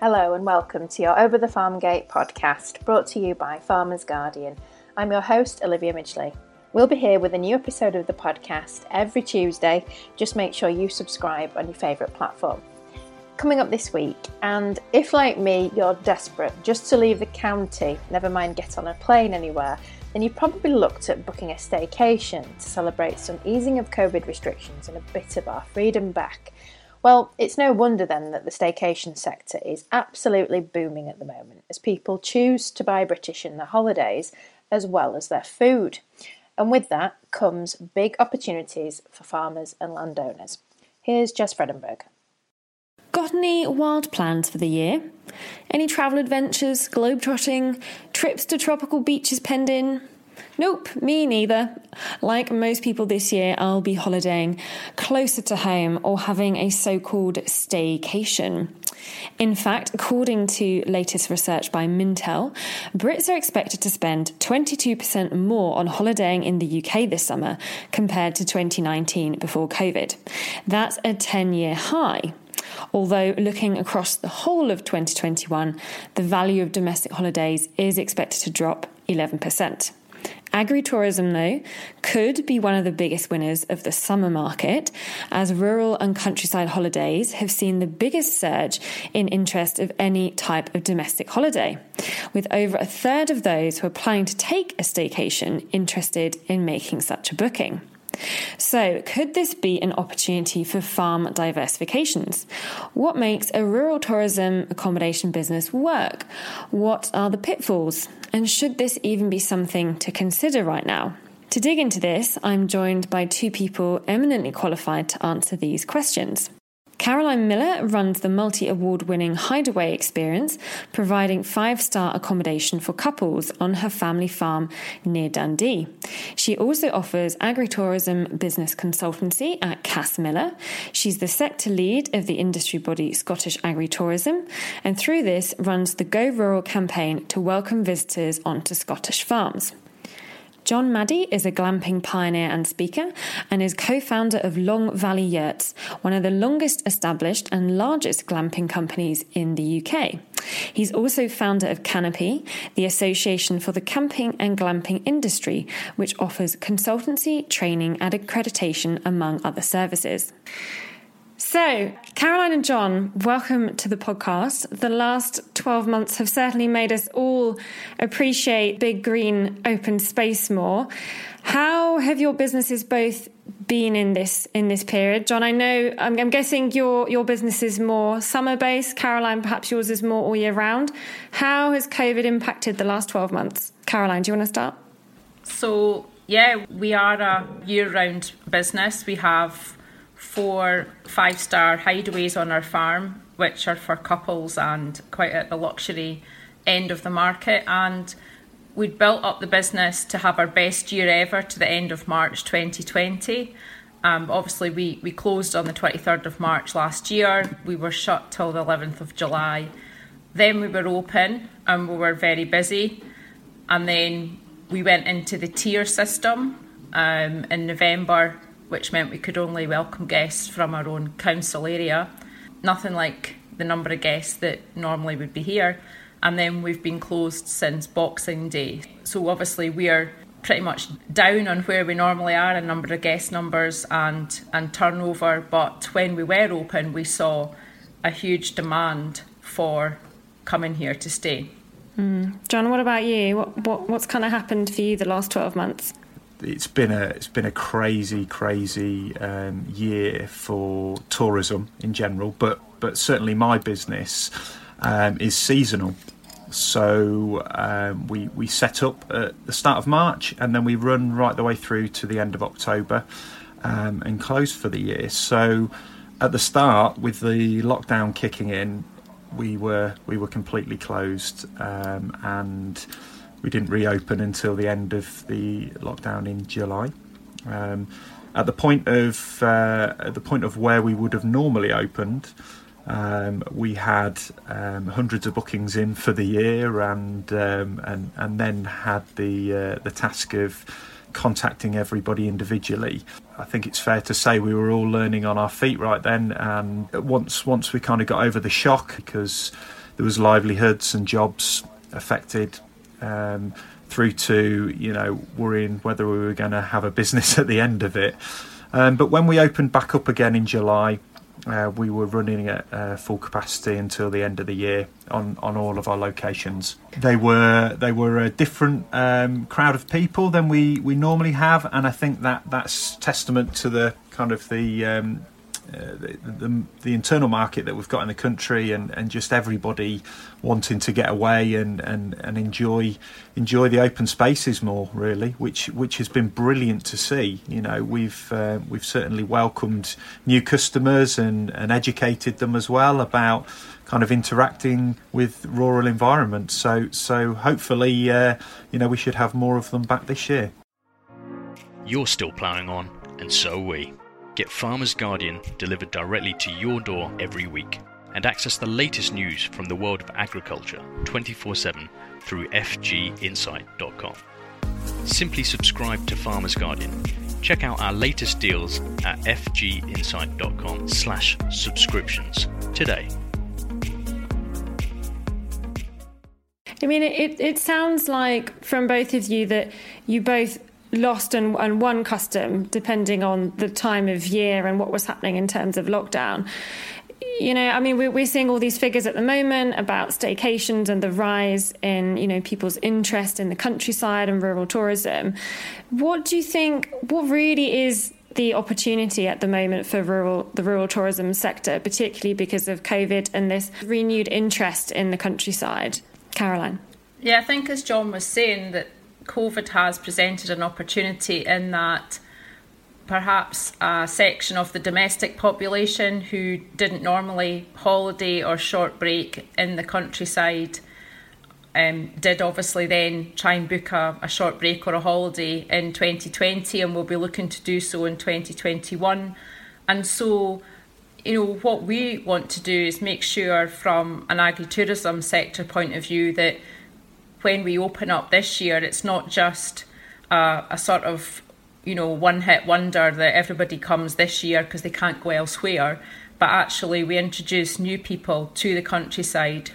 Hello and welcome to your Over the Farm Gate podcast, brought to you by Farmers Guardian. I'm your host, Olivia Midgley. We'll be here with a new episode of the podcast every Tuesday. Just make sure you subscribe on your favourite platform. Coming up this week, and if like me, you're desperate just to leave the county, never mind get on a plane anywhere, then you probably looked at booking a staycation to celebrate some easing of COVID restrictions and a bit of our freedom back. Well, it's no wonder then that the staycation sector is absolutely booming at the moment as people choose to buy British in their holidays as well as their food. And with that comes big opportunities for farmers and landowners. Here's Jez Fredenburgh. Got any wild plans for the year? Any travel adventures, globetrotting, trips to tropical beaches penned in? Nope, me neither. Like most people this year, I'll be holidaying closer to home or having a so called staycation. In fact, according to latest research by Mintel, Brits are expected to spend 22% more on holidaying in the UK this summer compared to 2019 before COVID. That's a 10 year high. Although, looking across the whole of 2021, the value of domestic holidays is expected to drop 11%. Agritourism, though, could be one of the biggest winners of the summer market, as rural and countryside holidays have seen the biggest surge in interest of any type of domestic holiday, with over a third of those who are planning to take a staycation interested in making such a booking. So, could this be an opportunity for farm diversifications? What makes a rural tourism accommodation business work? What are the pitfalls? And should this even be something to consider right now? To dig into this, I'm joined by two people eminently qualified to answer these questions. Caroline Millar runs the multi award winning Hideaway experience, providing five star accommodation for couples on her family farm near Dundee. She also offers agritourism business consultancy at Cass Miller. She's the sector lead of the industry body Scottish Agritourism, and through this runs the Go Rural campaign to welcome visitors onto Scottish farms. John Maddy is a glamping pioneer and speaker and is co founder of Long Valley Yurts, one of the longest established and largest glamping companies in the UK. He's also founder of Canopy, the Association for the Camping and Glamping Industry, which offers consultancy, training, and accreditation, among other services. So, Caroline and John, welcome to the podcast. The last 12 months have certainly made us all appreciate big green open space more. How have your businesses both been in this in this period? John, I know I'm, I'm guessing your your business is more summer based. Caroline, perhaps yours is more all year round. How has COVID impacted the last 12 months? Caroline, do you want to start? So, yeah, we are a year round business. We have four five star hideaways on our farm, which are for couples and quite at the luxury end of the market. And we'd built up the business to have our best year ever to the end of March 2020. Um, obviously, we, we closed on the 23rd of March last year. We were shut till the 11th of July. Then we were open and we were very busy. And then we went into the tier system um, in November which meant we could only welcome guests from our own council area. Nothing like the number of guests that normally would be here. And then we've been closed since Boxing Day. So obviously we are pretty much down on where we normally are in number of guest numbers and, and turnover. But when we were open, we saw a huge demand for coming here to stay. Mm. John, what about you? What, what, what's kind of happened for you the last 12 months? It's been a it's been a crazy crazy um, year for tourism in general, but but certainly my business um, is seasonal. So um, we we set up at the start of March, and then we run right the way through to the end of October, um, and close for the year. So at the start, with the lockdown kicking in, we were we were completely closed, um, and we didn't reopen until the end of the lockdown in July. Um, at the point of uh, at the point of where we would have normally opened, um, we had um, hundreds of bookings in for the year, and um, and and then had the uh, the task of contacting everybody individually. I think it's fair to say we were all learning on our feet right then, and once once we kind of got over the shock because there was livelihoods and jobs affected. Um, through to you know worrying whether we were going to have a business at the end of it. Um, but when we opened back up again in July, uh, we were running at uh, full capacity until the end of the year on, on all of our locations. They were they were a different um, crowd of people than we, we normally have, and I think that that's testament to the kind of the um, uh, the, the, internal market that we've got in the country and, and just everybody wanting to get away and, and, and enjoy enjoy the open spaces more really which which has been brilliant to see. You know we've uh, we've certainly welcomed new customers and, and educated them as well about kind of interacting with rural environments. So so hopefully uh, you know we should have more of them back this year. You're still ploughing on and so we Get Farmer's Guardian delivered directly to your door every week and access the latest news from the world of agriculture 24 7 through fginsight.com. Simply subscribe to Farmer's Guardian. Check out our latest deals at fginsight.com slash subscriptions today. I mean, it, it sounds like from both of you that you both lost and, and won custom depending on the time of year and what was happening in terms of lockdown you know, I mean, we're, we're seeing all these figures at the moment about staycations and the rise in, you know, people's interest in the countryside and rural tourism. What do you think? What really is the opportunity at the moment for rural the rural tourism sector, particularly because of COVID and this renewed interest in the countryside? Caroline. Yeah, I think as John was saying that COVID has presented an opportunity in that perhaps a section of the domestic population who didn't normally holiday or short break in the countryside um, did obviously then try and book a, a short break or a holiday in 2020 and will be looking to do so in 2021. And so, you know, what we want to do is make sure from an agri-tourism sector point of view that when we open up this year, it's not just a, a sort of you know one hit wonder that everybody comes this year because they can't go elsewhere, but actually we introduce new people to the countryside,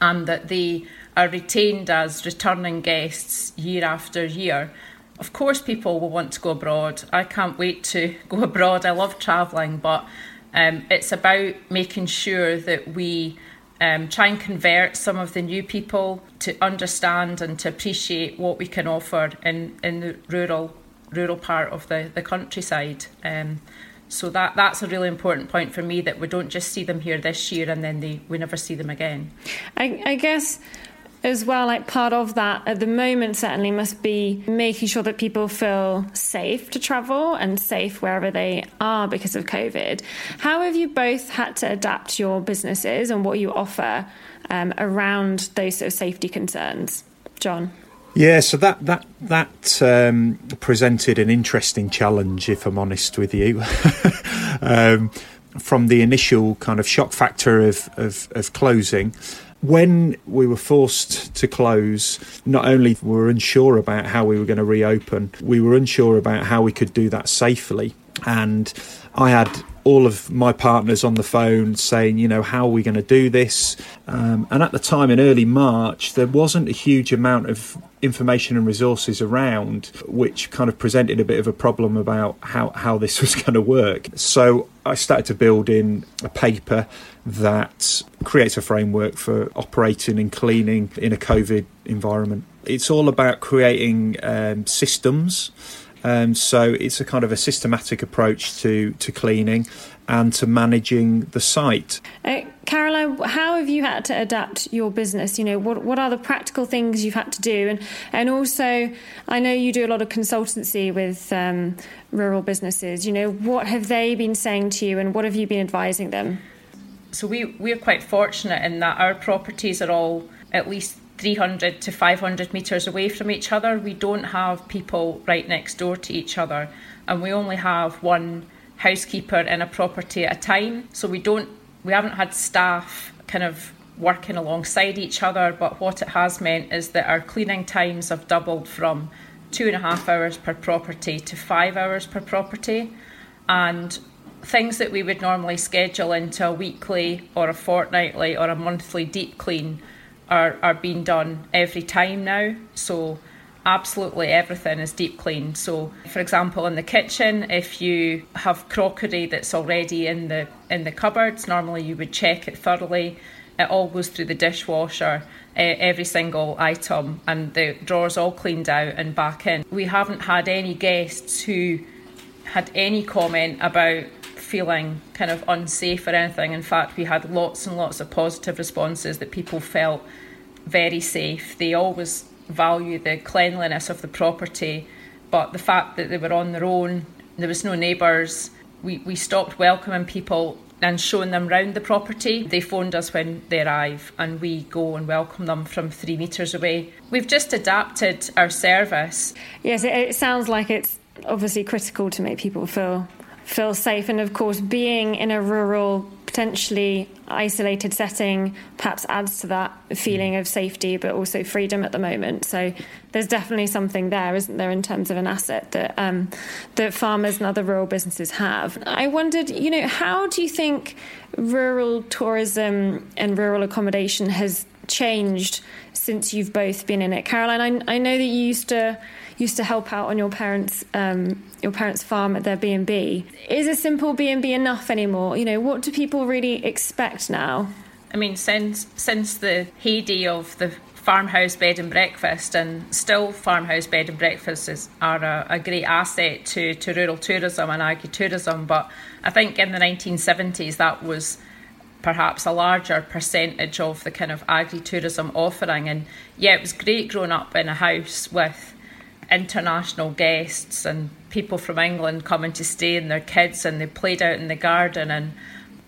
and that they are retained as returning guests year after year. Of course, people will want to go abroad. I can't wait to go abroad. I love travelling, but um, it's about making sure that we um, try and convert some of the new people to understand and to appreciate what we can offer in, in the rural rural part of the, the countryside. Um, so that that's a really important point for me that we don't just see them here this year and then they we never see them again. I, I guess as well, like part of that at the moment certainly must be making sure that people feel safe to travel and safe wherever they are because of COVID. How have you both had to adapt your businesses and what you offer um, around those sort of safety concerns? John? Yeah, so that that that um, presented an interesting challenge, if I'm honest with you. um, from the initial kind of shock factor of, of, of closing, when we were forced to close, not only were we unsure about how we were going to reopen, we were unsure about how we could do that safely. And I had all of my partners on the phone saying, you know, how are we going to do this? Um, and at the time in early March, there wasn't a huge amount of information and resources around, which kind of presented a bit of a problem about how, how this was going to work. So I started to build in a paper that creates a framework for operating and cleaning in a COVID environment. It's all about creating um, systems um, so it's a kind of a systematic approach to, to cleaning and to managing the site. Uh, Caroline, how have you had to adapt your business? You know, what what are the practical things you've had to do, and and also, I know you do a lot of consultancy with um, rural businesses. You know, what have they been saying to you, and what have you been advising them? So we we're quite fortunate in that our properties are all at least 300 to 500 metres away from each other. We don't have people right next door to each other, and we only have one housekeeper in a property at a time. So we don't, we haven't had staff kind of working alongside each other. But what it has meant is that our cleaning times have doubled from two and a half hours per property to five hours per property, and things that we would normally schedule into a weekly or a fortnightly or a monthly deep clean are, are being done every time now. So absolutely everything is deep cleaned. So, for example, in the kitchen, if you have crockery that's already in the in the cupboards, normally you would check it thoroughly. It all goes through the dishwasher, eh, every single item, and the drawers all cleaned out and back in. We haven't had any guests who had any comment about feeling kind of unsafe or anything. In fact, we had lots and lots of positive responses that people felt very safe. They always value the cleanliness of the property, but the fact that they were on their own, there was no neighbours, we, we stopped welcoming people and showing them round the property. They phoned us when they arrive and we go and welcome them from three metres away. We've just adapted our service. Yes, it, it sounds like it's obviously critical to make people feel feel safe and of course being in a rural potentially isolated setting perhaps adds to that feeling of safety but also freedom at the moment. So there's definitely something there, isn't there, in terms of an asset that um, that farmers and other rural businesses have. I wondered, you know, how do you think rural tourism and rural accommodation has changed since you've both been in it? Caroline, I, I know that you used to used to help out on your parents' um, your parents' farm at their B and B. Is a simple B and B enough anymore? You know, what do people really expect now? I mean, since since the heyday of the farmhouse bed and breakfast, and still farmhouse bed and breakfasts are a, a great asset to, to rural tourism and agri-tourism. But I think in the 1970s that was perhaps a larger percentage of the kind of agri-tourism offering. And yeah, it was great growing up in a house with international guests and people from England coming to stay and their kids and they played out in the garden and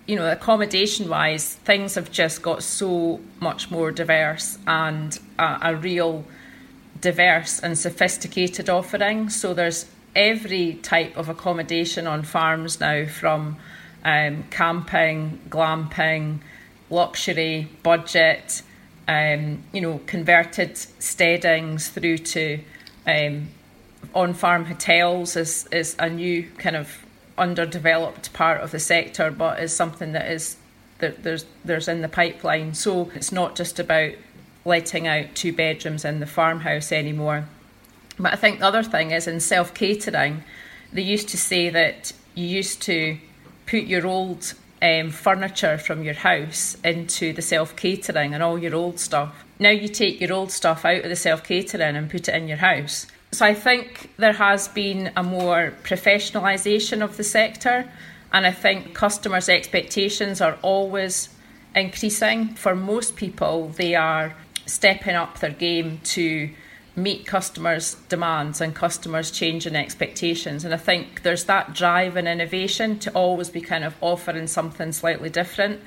you know accommodation wise things have just got so much more diverse and a, a real diverse and sophisticated offering so there's every type of accommodation on farms now from um, camping glamping luxury budget um, you know converted steadings through to um, on farm hotels is, is a new kind of underdeveloped part of the sector, but is something that is that there's there's in the pipeline. So it's not just about letting out two bedrooms in the farmhouse anymore. But I think the other thing is in self catering, they used to say that you used to put your old um, furniture from your house into the self catering and all your old stuff now you take your old stuff out of the self catering and put it in your house. So I think there has been a more professionalisation of the sector, and I think customers' expectations are always increasing. For most people, they are stepping up their game to meet customers' demands and customers' changing expectations. And I think there's that drive and innovation to always be kind of offering something slightly different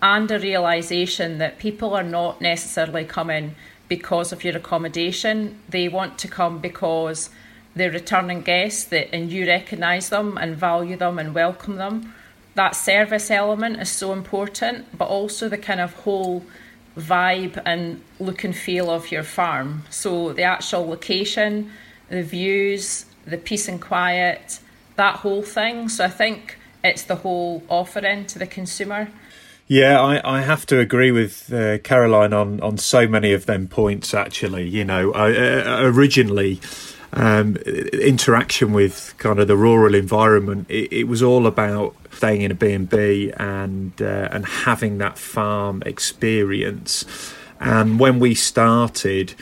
and a realization that people are not necessarily coming because of your accommodation. They want to come because they're returning guests that and you recognise them and value them and welcome them. That service element is so important, but also the kind of whole vibe and look and feel of your farm. So the actual location, the views, the peace and quiet, that whole thing. So I think it's the whole offering to the consumer. Yeah, I, I have to agree with uh, Caroline on, on so many of them points. Actually, you know, I, uh, originally um, interaction with kind of the rural environment, it, it was all about staying in a B and B and uh, and having that farm experience. And when we started,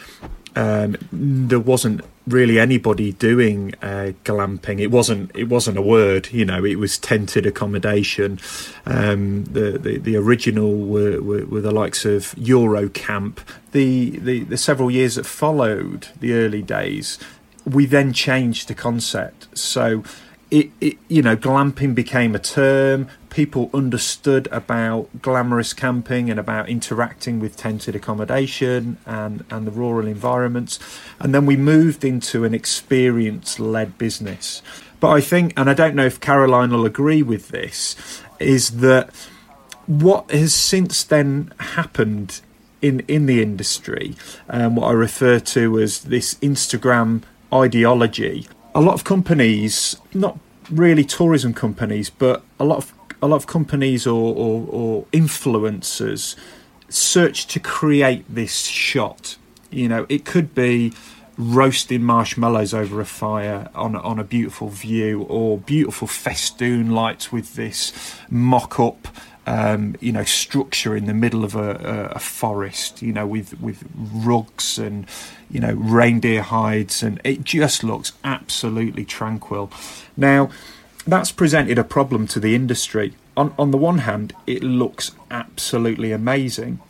um, there wasn't really anybody doing uh, glamping. It wasn't. It wasn't a word. You know, it was tented accommodation. Um, the, the, the original were, were, were, the likes of Eurocamp. The, the the several years that followed the early days, we then changed the concept. So it, it, you know, glamping became a term. People understood about glamorous camping and about interacting with tented accommodation and, and the rural environments. And then we moved into an experience led business. But I think, and I don't know if Caroline will agree with this, is that what has since then happened in, in the industry, um, what I refer to as this Instagram ideology a lot of companies, not really tourism companies, but a lot of a lot of companies or, or, or influencers search to create this shot. You know, it could be roasting marshmallows over a fire on on a beautiful view, or beautiful festoon lights with this mock-up, um, you know, structure in the middle of a, a, forest. You know, with with rugs and you know reindeer hides, and it just looks absolutely tranquil. Now, that's presented a problem to the industry. On on the one hand, it looks absolutely amazing,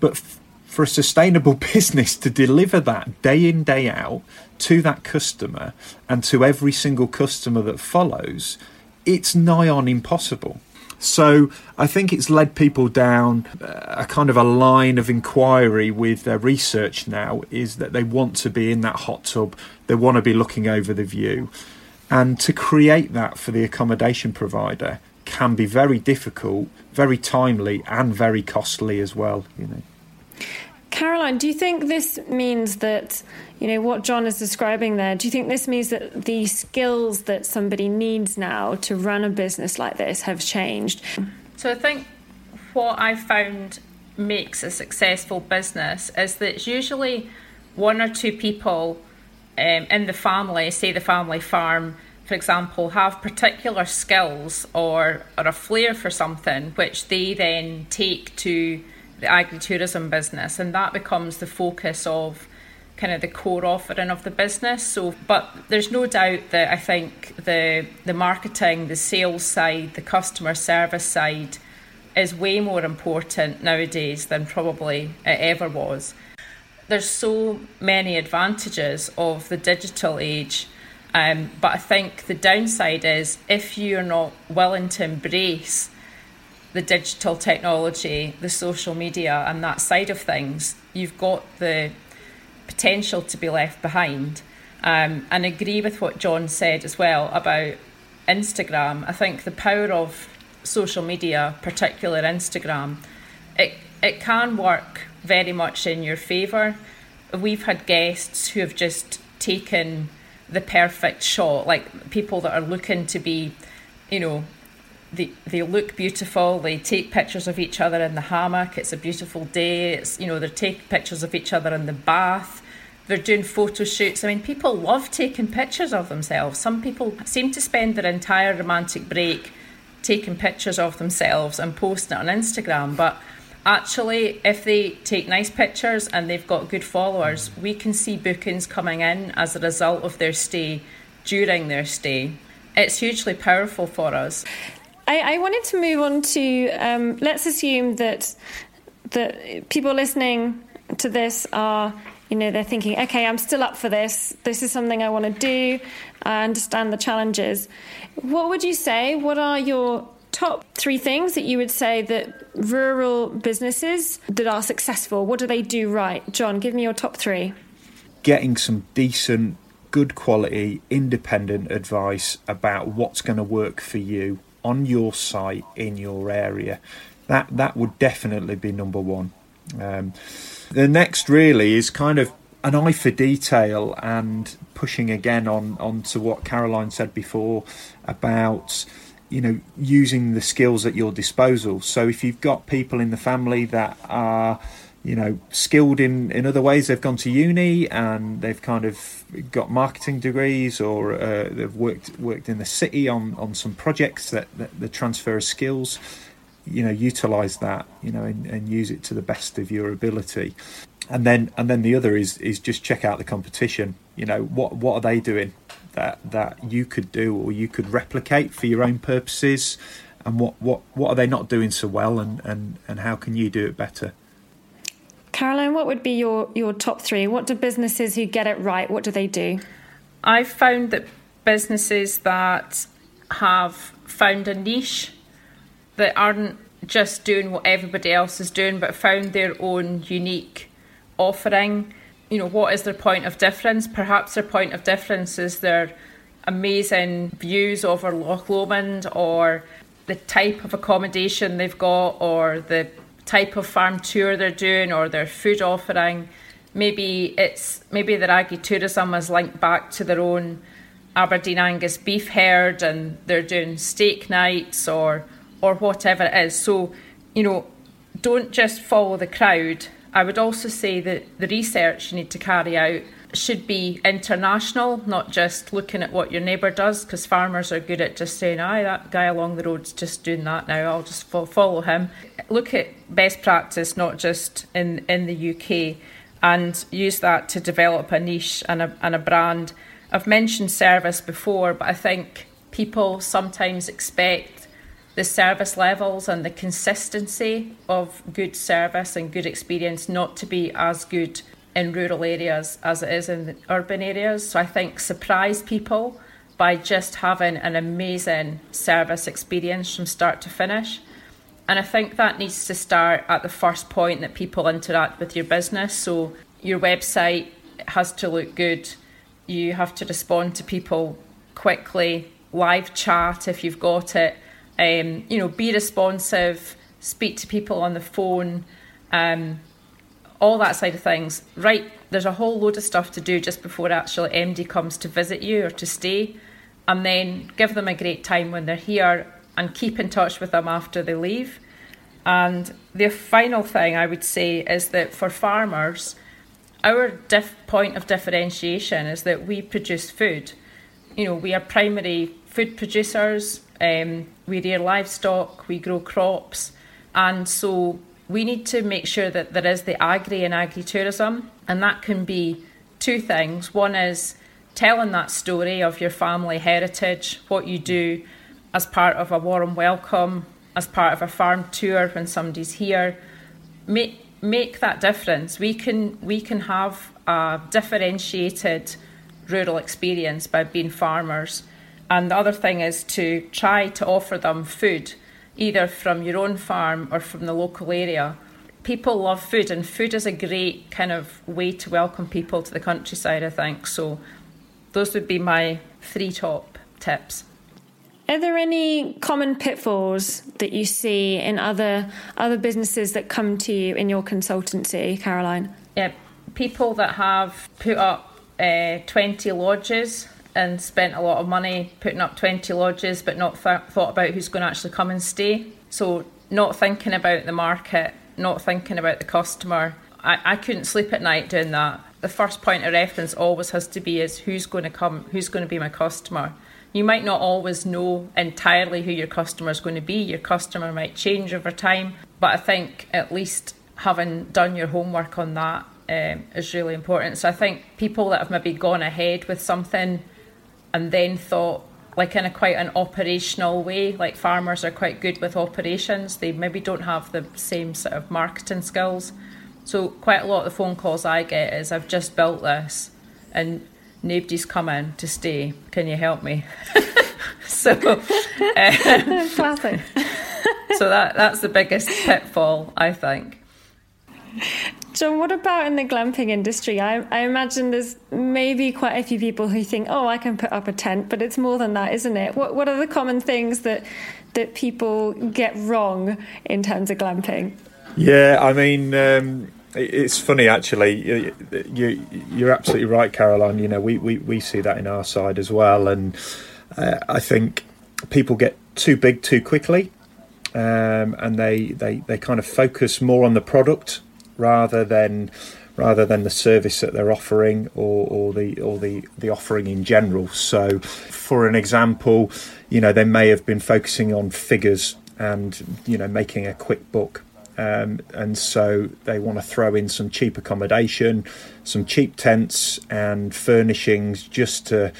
but f- for a sustainable business to deliver that day in, day out to that customer and to every single customer that follows, it's nigh on impossible. So I think it's led people down uh, a kind of a line of inquiry with their research now is that they want to be in that hot tub, they want to be looking over the view. And to create that for the accommodation provider can be very difficult, very timely, and very costly as well, you know. Caroline, do you think this means that, you know, what John is describing there, do you think this means that the skills that somebody needs now to run a business like this have changed? So I think what I found makes a successful business is that it's usually one or two people um, in the family, say the family farm, for example, have particular skills or, or a flair for something, which they then take to the agritourism business, and that becomes the focus of kind of the core offering of the business. So, but there's no doubt that I think the the marketing, the sales side, the customer service side is way more important nowadays than probably it ever was. There's so many advantages of the digital age. Um, but I think the downside is if you're not willing to embrace the digital technology, the social media, and that side of things, you've got the potential to be left behind. Um, and agree with what John said as well about Instagram. I think the power of social media, particular Instagram, it it can work very much in your favour. We've had guests who have just taken the perfect shot, like people that are looking to be, you know, they, they look beautiful. They take pictures of each other in the hammock. It's a beautiful day. It's you know they take pictures of each other in the bath. They're doing photo shoots. I mean, people love taking pictures of themselves. Some people seem to spend their entire romantic break taking pictures of themselves and posting it on Instagram. But actually, if they take nice pictures and they've got good followers, we can see bookings coming in as a result of their stay during their stay. It's hugely powerful for us. I, I wanted to move on to um, let's assume that that people listening to this are you know they're thinking okay i'm still up for this. This is something i want to do. I understand the challenges. What would you say? What are your top three things that you would say that rural businesses that are successful what do they do right? John give me your top three. Getting some decent good quality independent advice about what's going to work for you on your site in your area. That that would definitely be number one. Um, the next really is kind of an eye for detail and pushing again on onto what Caroline said before about you know using the skills at your disposal. So if you've got people in the family that are you know, skilled in, in other ways. They've gone to uni and they've kind of got marketing degrees or uh, they've worked worked in the city on, on some projects that, that the transfer of skills. You know, utilize that. You know, and, and use it to the best of your ability. And then and then the other is is just check out the competition. You know, what what are they doing that that you could do or you could replicate for your own purposes, and what what what are they not doing so well, and and and how can you do it better? Caroline, what would be your, your top three? What do businesses who get it right, what do they do? I've found that businesses that have found a niche that aren't just doing what everybody else is doing, but found their own unique offering. You know, what is their point of difference? Perhaps their point of difference is their amazing views over Loch Lomond or the type of accommodation they've got or the type of farm tour they're doing or their food offering. Maybe it's maybe their agri tourism is linked back to their own Aberdeen Angus beef herd and they're doing steak nights or or whatever it is. So, you know, don't just follow the crowd. I would also say that the research you need to carry out should be international, not just looking at what your neighbour does, because farmers are good at just saying, "Aye, that guy along the road's just doing that now. I'll just follow him." Look at best practice, not just in in the UK, and use that to develop a niche and a and a brand. I've mentioned service before, but I think people sometimes expect the service levels and the consistency of good service and good experience not to be as good in rural areas as it is in urban areas. So I think surprise people by just having an amazing service experience from start to finish. And I think that needs to start at the first point that people interact with your business. So your website has to look good. You have to respond to people quickly, live chat if you've got it. Um, you know, be responsive, speak to people on the phone. Um, all that side of things. Right, there's a whole load of stuff to do just before actually MD comes to visit you or to stay, and then give them a great time when they're here and keep in touch with them after they leave. And the final thing I would say is that for farmers, our diff- point of differentiation is that we produce food. You know, we are primary food producers, um, we rear livestock, we grow crops, and so we need to make sure that there is the agri and agri-tourism, and that can be two things. One is telling that story of your family heritage, what you do as part of a warm welcome, as part of a farm tour when somebody's here. Make make that difference. We can we can have a differentiated rural experience by being farmers. And the other thing is to try to offer them food either from your own farm or from the local area. People love food, and food is a great kind of way to welcome people to the countryside, I think. So, those would be my three top tips. Are there any common pitfalls that you see in other other businesses that come to you in your consultancy, Caroline? Yeah, people that have put up uh, twenty lodges and spent a lot of money putting up 20 lodges but not th- thought about who's going to actually come and stay. So, not thinking about the market, not thinking about the customer. I, I couldn't sleep at night doing that. The first point of reference always has to be is who's going to come, who's going to be my customer. You might not always know entirely who your customer is going to be. Your customer might change over time, but I think at least having done your homework on that um, is really important. So I think people that have maybe gone ahead with something and then thought like in a quite an operational way like farmers are quite good with operations. They maybe don't have the same sort of marketing skills. So quite a lot of the phone calls i get is i've just built this and nobody's coming to stay. Can you help me? So um, classic. so that that's the biggest pitfall i think John, what about in the glamping industry? I, I, imagine there's maybe quite a few people who think, "Oh, I can put up a tent," but it's more than that, isn't it? What What are the common things that that people get wrong in terms of glamping? Yeah, I mean, um, it's funny actually. You, you are absolutely right, Caroline. You know, we, we, we see that in our side as well, and uh, I think people get too big too quickly. Um, and they, they, they kind of focus more on the product rather than rather than the service that they're offering or, or the or the, the offering in general. So, for an example, you know they may have been focusing on figures and you know making a quick book. Um, and so they want to throw in some cheap accommodation, some cheap tents and furnishings just to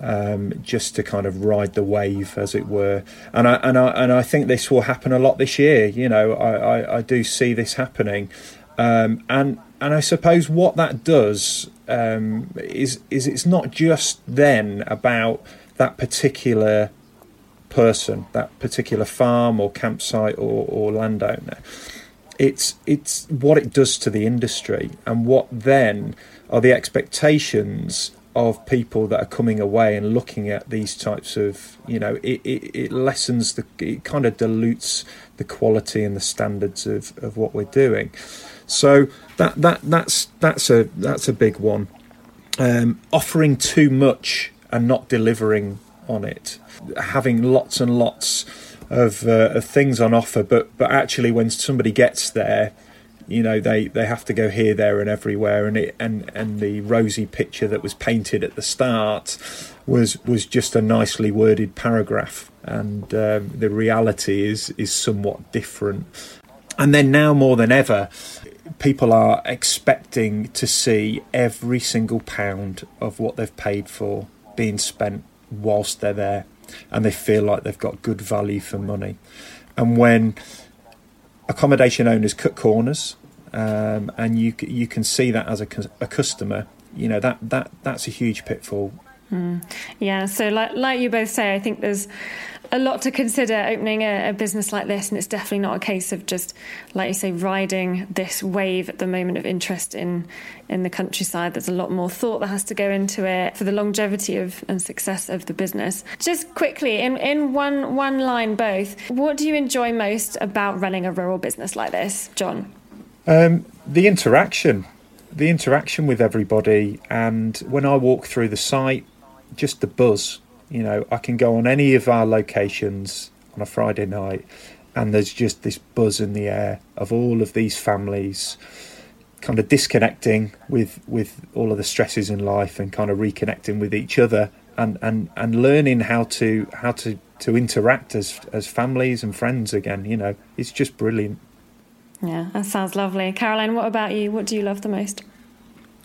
um, just to kind of ride the wave, as it were. And I and I and I think this will happen a lot this year. You know, I, I, I do see this happening. Um, and and I suppose what that does um, is is it's not just then about that particular person, that particular farm or campsite or, or landowner. It's it's what it does to the industry and what then are the expectations of people that are coming away and looking at these types of you know it, it, it lessens the it kind of dilutes the quality and the standards of, of what we're doing so that that that's that's a that's a big one. Um, offering too much and not delivering on it, having lots and lots of, uh, of things on offer, but but actually when somebody gets there, you know they, they have to go here, there, and everywhere, and it and and the rosy picture that was painted at the start was was just a nicely worded paragraph, and um, the reality is is somewhat different. And then now more than ever, people are expecting to see every single pound of what they've paid for being spent whilst they're there, and they feel like they've got good value for money. And when accommodation owners cut corners, um, and you you can see that as a, a customer, you know that that that's a huge pitfall. Mm. Yeah, so like like you both say, I think there's a lot to consider opening a, a, business like this, and it's definitely not a case of just, like you say, riding this wave at the moment of interest in in the countryside. There's a lot more thought that has to go into it for the longevity of and success of the business. Just quickly, in in one one line, both, what do you enjoy most about running a rural business like this, John? Um, the interaction, the interaction with everybody, and when I walk through the site, just the buzz you know, I can go on any of our locations on a Friday night, and there's just this buzz in the air of all of these families kind of disconnecting with with all of the stresses in life and kind of reconnecting with each other and and and learning how to how to to interact as as families and friends again you know. It's just brilliant. Yeah that sounds lovely. Caroline what about you? What do you love the most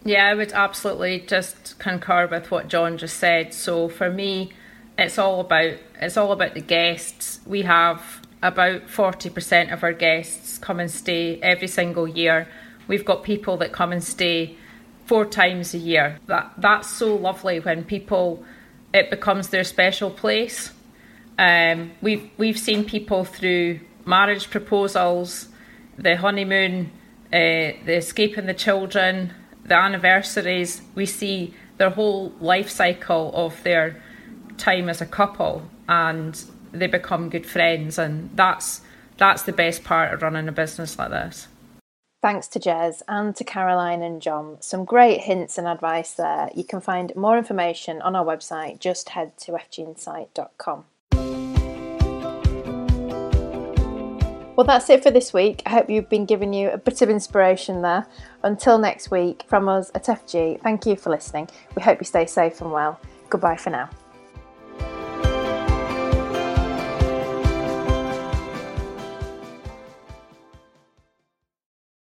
yeah, I would absolutely just concur with what John just said. So for me, it's all about it's all about the guests. We have about 40% of our guests come and stay every single year. We've got people that come and stay four times a year. That that's so lovely when people it becomes their special place. Um, we've we've seen people through marriage proposals, the honeymoon, uh, the escaping the children, the anniversaries, we see their whole life cycle of their time as a couple and they become good friends and that's that's the best part of running a business like this. Thanks to Jez and to Caroline and John. Some great hints and advice there. You can find more information on our website. Just head to fginsight.com. Well, that's it for this week. I hope you've been giving you a bit of inspiration there. Until next week, from us at FG, thank you for listening. We hope you stay safe and well. Goodbye for now.